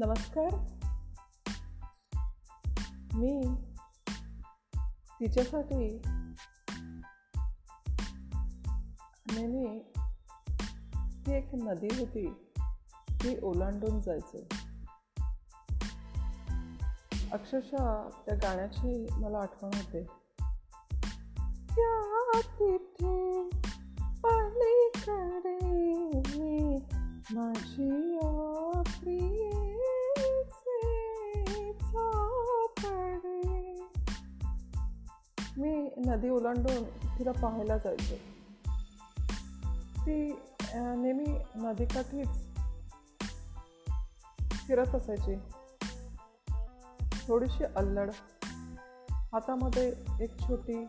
नमस्कार. मी तिच्यासाठी नेहमी ती एक नदी होती ती ओलांडून जायचे. अक्षरशः त्या गाण्याची मला आठवण होते. त्या तिथे पलीकडे माझी नदी ओलांडून तिला पाहायला जायचे. ती नेहमी नदीकाठीच फिरत असायची. थोडीशी अल्लड हातामध्ये एक छोटी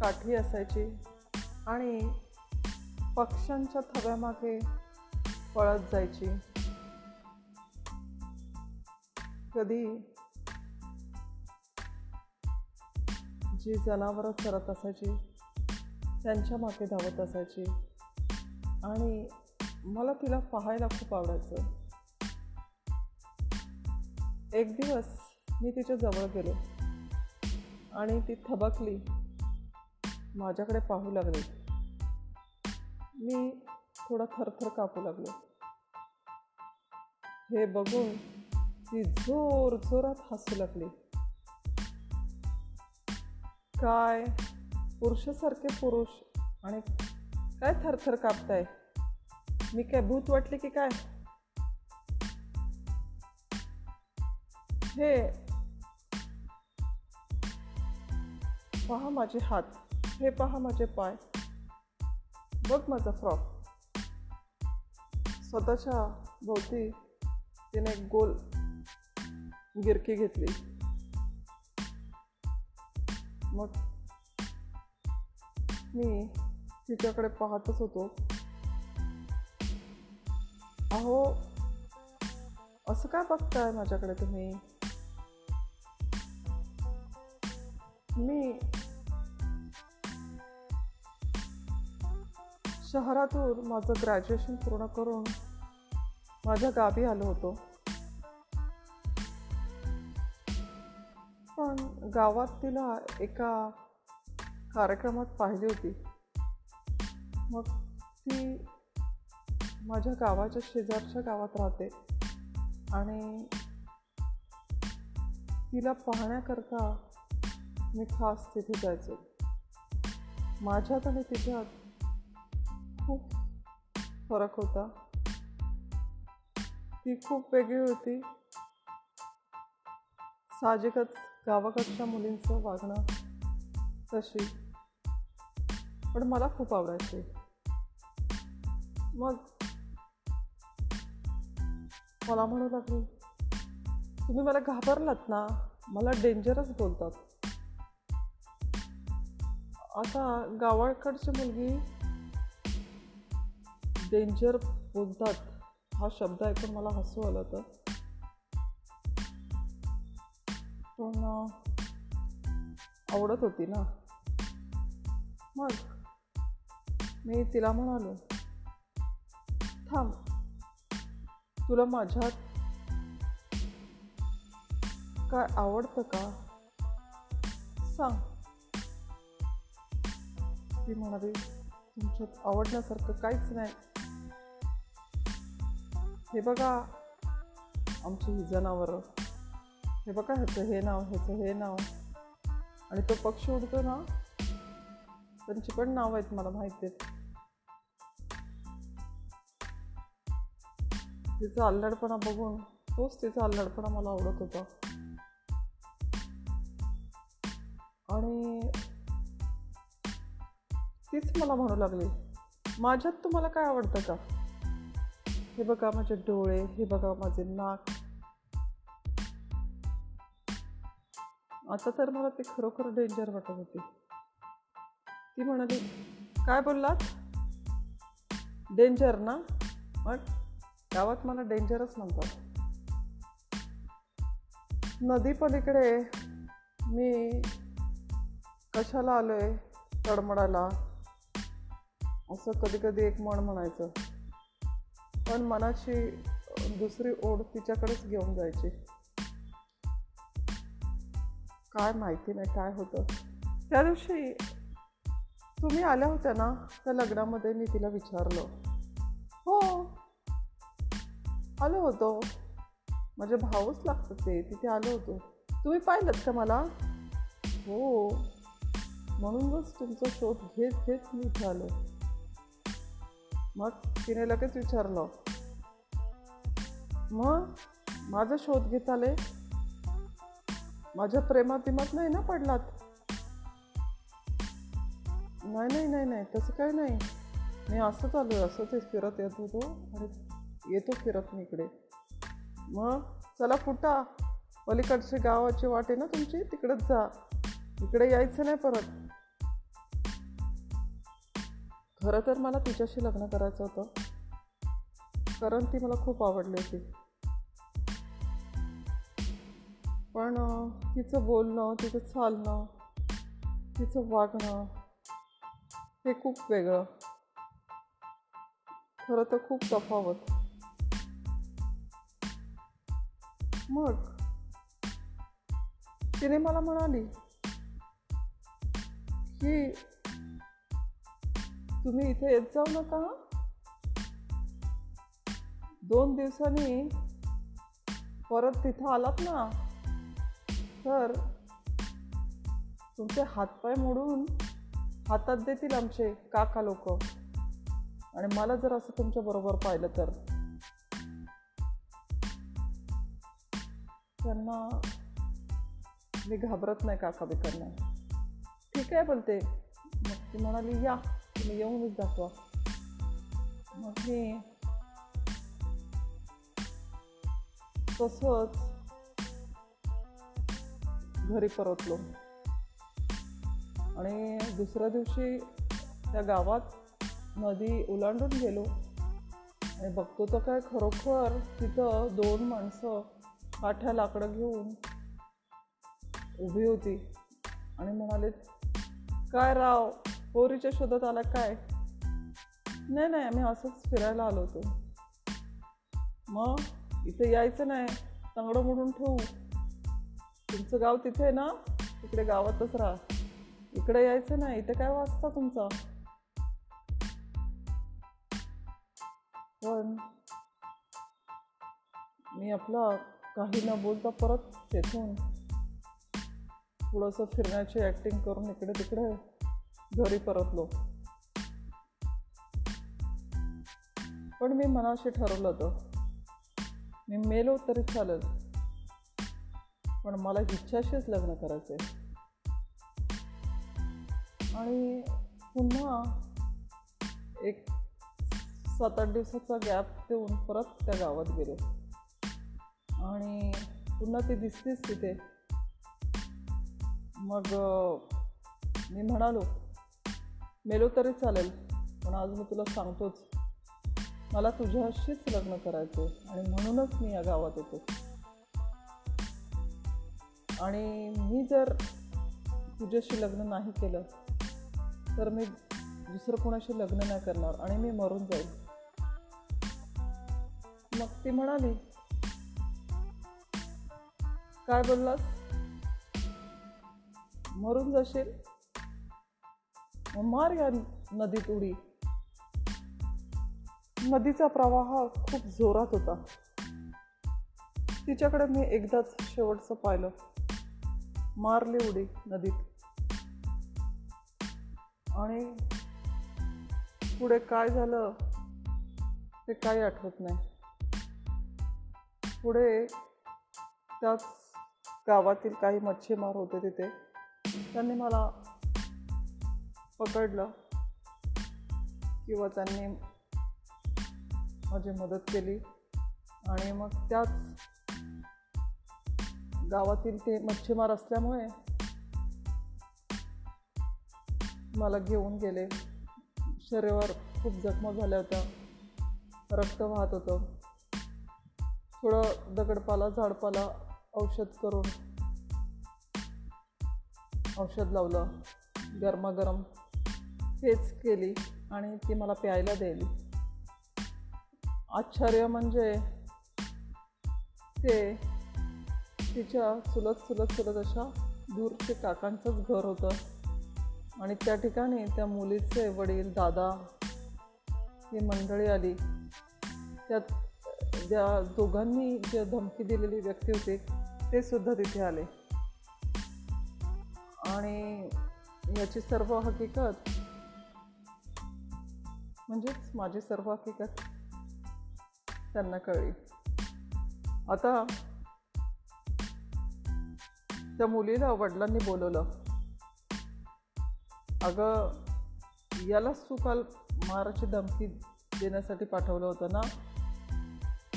काठी असायची आणि पक्ष्यांच्या थव्यामागे पळत जायची. कधी जी जनावरं चरत असायची त्यांच्या मागे धावत असायची. आणि मला तिला पाहायला खूप आवडायचं. एक दिवस मी तिच्या जवळ गेले आणि ती थबकली. माझ्याकडे पाहू लागली. मी थोडा थरथर कापू लागलो. हे बघून ती जोर जोरात हसू लागली. काय? पुरुषासारखे पुरुष. आणि काय थरथर कापताय? मी काय भूत वाटले की काय? हे. पहा माझे हात. हे पहा माझे पाय. बघ माझा फ्रॉक. स्वतःच्या भोवती तिने गोल गिरकी घेतली. मग मी तिच्याकडे पाहतच होतो. अहो असं काय बघताय माझ्याकडे तुम्ही? मी शहरातून माझं ग्रॅज्युएशन पूर्ण करून माझ्या गावी आलो होतो. गावात तिला एका कार्यक्रमात पाहिली होती. मग ती माझ्या गावाच्या शेजारच्या गावात राहते. आणि तिला पाहण्याकरता मी खास तिथे जायचो. माझ्यात आणि तिच्यात खूप फरक होता. ती खूप वेगळी होती. साहजिकच गावाकडच्या मुलींचं वागणं तशी. पण मला खूप आवडायची. मग मला म्हणू लागली तुम्ही मला घाबरलात ना मला डेंजरस बोलतात. आता गावाकडची मुलगी डेंजर बोलतात हा शब्द ऐकून मला हसू आलं होतं. पण आवडत होती ना. मग मी तिला म्हणालो थांब तुला माझ्यात काय आवडतं का? सांग. ती म्हणाली तुमच्यात आवडण्यासारखं काहीच नाही. हे बघा आमची ही जनावरं हे बघा ह्याचं हे नाव ह्याचं हे नाव. आणि तो पक्षी उडतो ना त्यांची पण नाव आहेत मला माहिती आहेत. तिचा अल्लडपणा बघून तोच तिचा अल्लडपणा मला आवडत होता. आणि तीच मला म्हणू लागली. माझ्यात तुम्हाला काय आवडतं का? हे बघा माझे डोळे हे बघा माझे नाक. आता तर मला ते खरोखर डेंजर वाटत होती. ती म्हणाली काय बोललात? डेंजर ना? मग गावात मला डेंजरच म्हणतात. नदी पलीकडे मी कशाला आलोय तडमडाला असं कधी कधी एक मन म्हणायचं. पण मनाची दुसरी ओढ तिच्याकडेच घेऊन जायची. काय माहिती नाही काय होतं. त्या दिवशी तुम्ही आल्या होत्या ना त्या लग्नामध्ये मी तिला विचारलं. हो. आलो होतो. माझे भाऊच लागतात ते तिथे आलो होतो. तुम्ही पाहिलं का मला? हो. म्हणूनच तुमचा शोध घेत घेत मी इथे आलो. मग तिने लगेच विचारलं. मग माझा शोध घेत आले? माझ्या प्रेमात बिमात नाही ना पडलात? नाही नाही नाही नाही तसं काही नाही. मी असंच आलो आहे असंच फिरत येत होतो आणि येतो फिरत मी इकडे. मग चला फुटा. पलीकडचे गावाची वाट आहे ना तुमची? तिकडेच जा. इकडे यायचं नाही परत. खरं तर मला तिच्याशी लग्न करायचं होतं. कारण ती मला खूप आवडली होती. पण तिचं बोलणं तिचं चालणं तिचं वागणं हे खूप वेगळं. खरं तर खूप तफावत. मग तिने मला म्हणाली की तुम्ही इथे येत जाऊ नका. दोन दिवसांनी परत तिथं आलात ना? तर तुमचे हातपाय मोडून हातात देतील आमचे काका लोक. आणि मला जर असं तुमच्या बरोबर पाहिलं तर. त्यांना मी घाबरत नाही काका बिकांना. ठीक आहे बोलते मग ती म्हणाली या तुम्ही येऊनच दाखवा. मग मी तसंच घरी परतलो. आणि दुसऱ्या दिवशी त्या गावात नदी ओलांडून गेलो. आणि बघतो तर काय खरोखर तिथं दोन माणसं काठ्या लाकडं घेऊन उभी होती. आणि म्हणाले काय राव पोरीच्या शोधात आला काय? नाही नाही आम्ही असंच फिरायला आलो होतो. मग? इथे यायचं नाही. तंगडं मोडून ठेवू. तुमचं गाव तिथे आहे ना? तिकडे गावातच राहा. इकडे यायचं नाही इथे काय वाचता तुमचा? पण मी आपला काही न बोलता परत तेथून थोडंसं फिरण्याची ॲक्टिंग करून इकडे तिकडे घरी परतलो. पण मी मनाशी ठरवलं तर मी मेलो तरी चालेल. पण मला हिच्याशीच लग्न करायचं आहे आणि पुन्हा एक सात आठ दिवसाचा गॅप देऊन परत त्या गावात गेले. आणि पुन्हा ती दिसतीच तिथे. मग मी म्हणालो मेलो तरी चालेल पण आज मी तुला सांगतोच. मला तुझ्याशीच लग्न करायचं आहे आणि म्हणूनच मी या गावात येतो. आणि मी जर तुझ्याशी लग्न नाही केलं तर मी दुसरं कोणाशी लग्न नाही करणार आणि मी मरून जाईल मग ती म्हणाली काय बोललास? मरून जाशील? मार या नदीत उडी. नदीचा प्रवाह खूप जोरात होता. तिच्याकडे मी एकदाच शेवटचं पाहिलं. मारली उडी नदीत. आणि पुढे काय झालं ते काही आठवत नाही. पुढे त्याच गावातील काही मच्छीमार होते तिथे. त्यांनी मला पकडलं किंवा त्यांनी माझी मदत केली. आणि मग त्याच गावातील ते मच्छीमार असल्यामुळे मला घेऊन गेले. शरीरावर खूप जखमा झाल्या होत्या. रक्त वाहत होतं. थोडं दगडपाला झाडपाला औषध करून औषध लावलं. गरमागरम हेच केली आणि ती मला प्यायला द्यायली आश्चर्य म्हणजे ते तिच्या चुलत चुलत चुलत अशा दूरचे काकांचंच घर होतं. आणि त्या ठिकाणी त्या मुलीचे वडील दादा ही मंडळी आली. त्यात ज्या दोघांनी जे धमकी दिलेली व्यक्ती होती ते सुद्धा तिथे आले. आणि याची सर्व हकीकत म्हणजेच माझी सर्व हकीकत त्यांना कळली. आता त्या मुलीला वडिलांनी बोलवलं. अगं यालाच तू काल माराची धमकी देण्यासाठी पाठवलं होतं ना?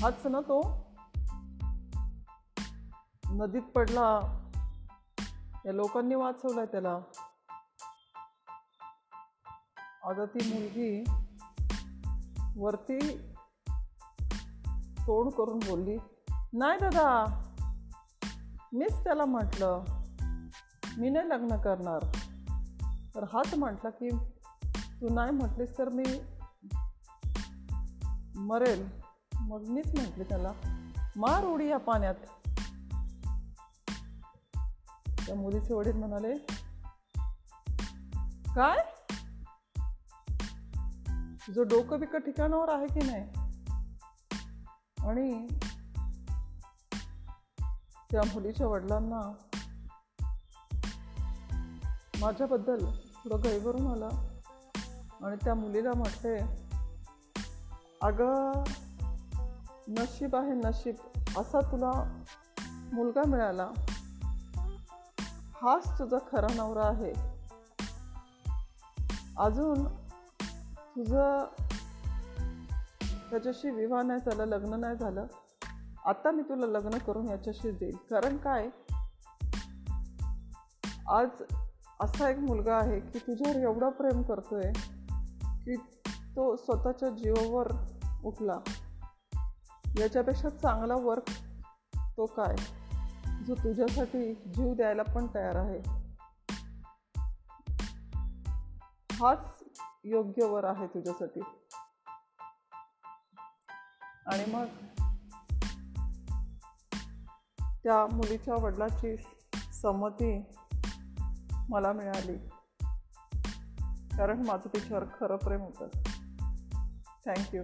हाच ना तो? नदीत पडला. या लोकांनी वाचवलाय त्याला. आता ती मुलगी वरती तोंड करून बोलली नाही दादा मीच त्याला म्हटलं मी नाही लग्न करणार. तर हाच म्हटलं की तू नाही म्हटलीस तर मी मरेल. मग मीच म्हटले त्याला मार उडी या पाण्यात. त्या मुलीचे वडील म्हणाले काय? तुझं डोकं बिकं ठिकाणावर आहे की नाही? आणि त्या मुलीच्या वडिलांना माझ्याबद्दल थोडं गैवरून आलं. आणि त्या मुलीला म्हटले अगं नशीब आहे नशीब. असा तुला मुलगा मिळाला. हाच तुझा खरा नवरा आहे. अजून तुझं त्याच्याशी विवाह नाही झालं लग्न नाही झालं. आता मी तुला लग्न करून याच्याशी देईल. कारण काय? आज असा एक मुलगा आहे की तुझ्यावर एवढा प्रेम करतोय की तो स्वतःच्या जीवावर उठला. याच्यापेक्षा चांगला वर्क तो काय? जो तुझ्यासाठी जीव द्यायला पण तयार आहे. हाच योग्य वर आहे तुझ्यासाठी. आणि मग त्या मुलीच्या वडिलाची संमती मला मिळाली. कारण माझं तिच्यावर खरं प्रेम होतं. थँक्यू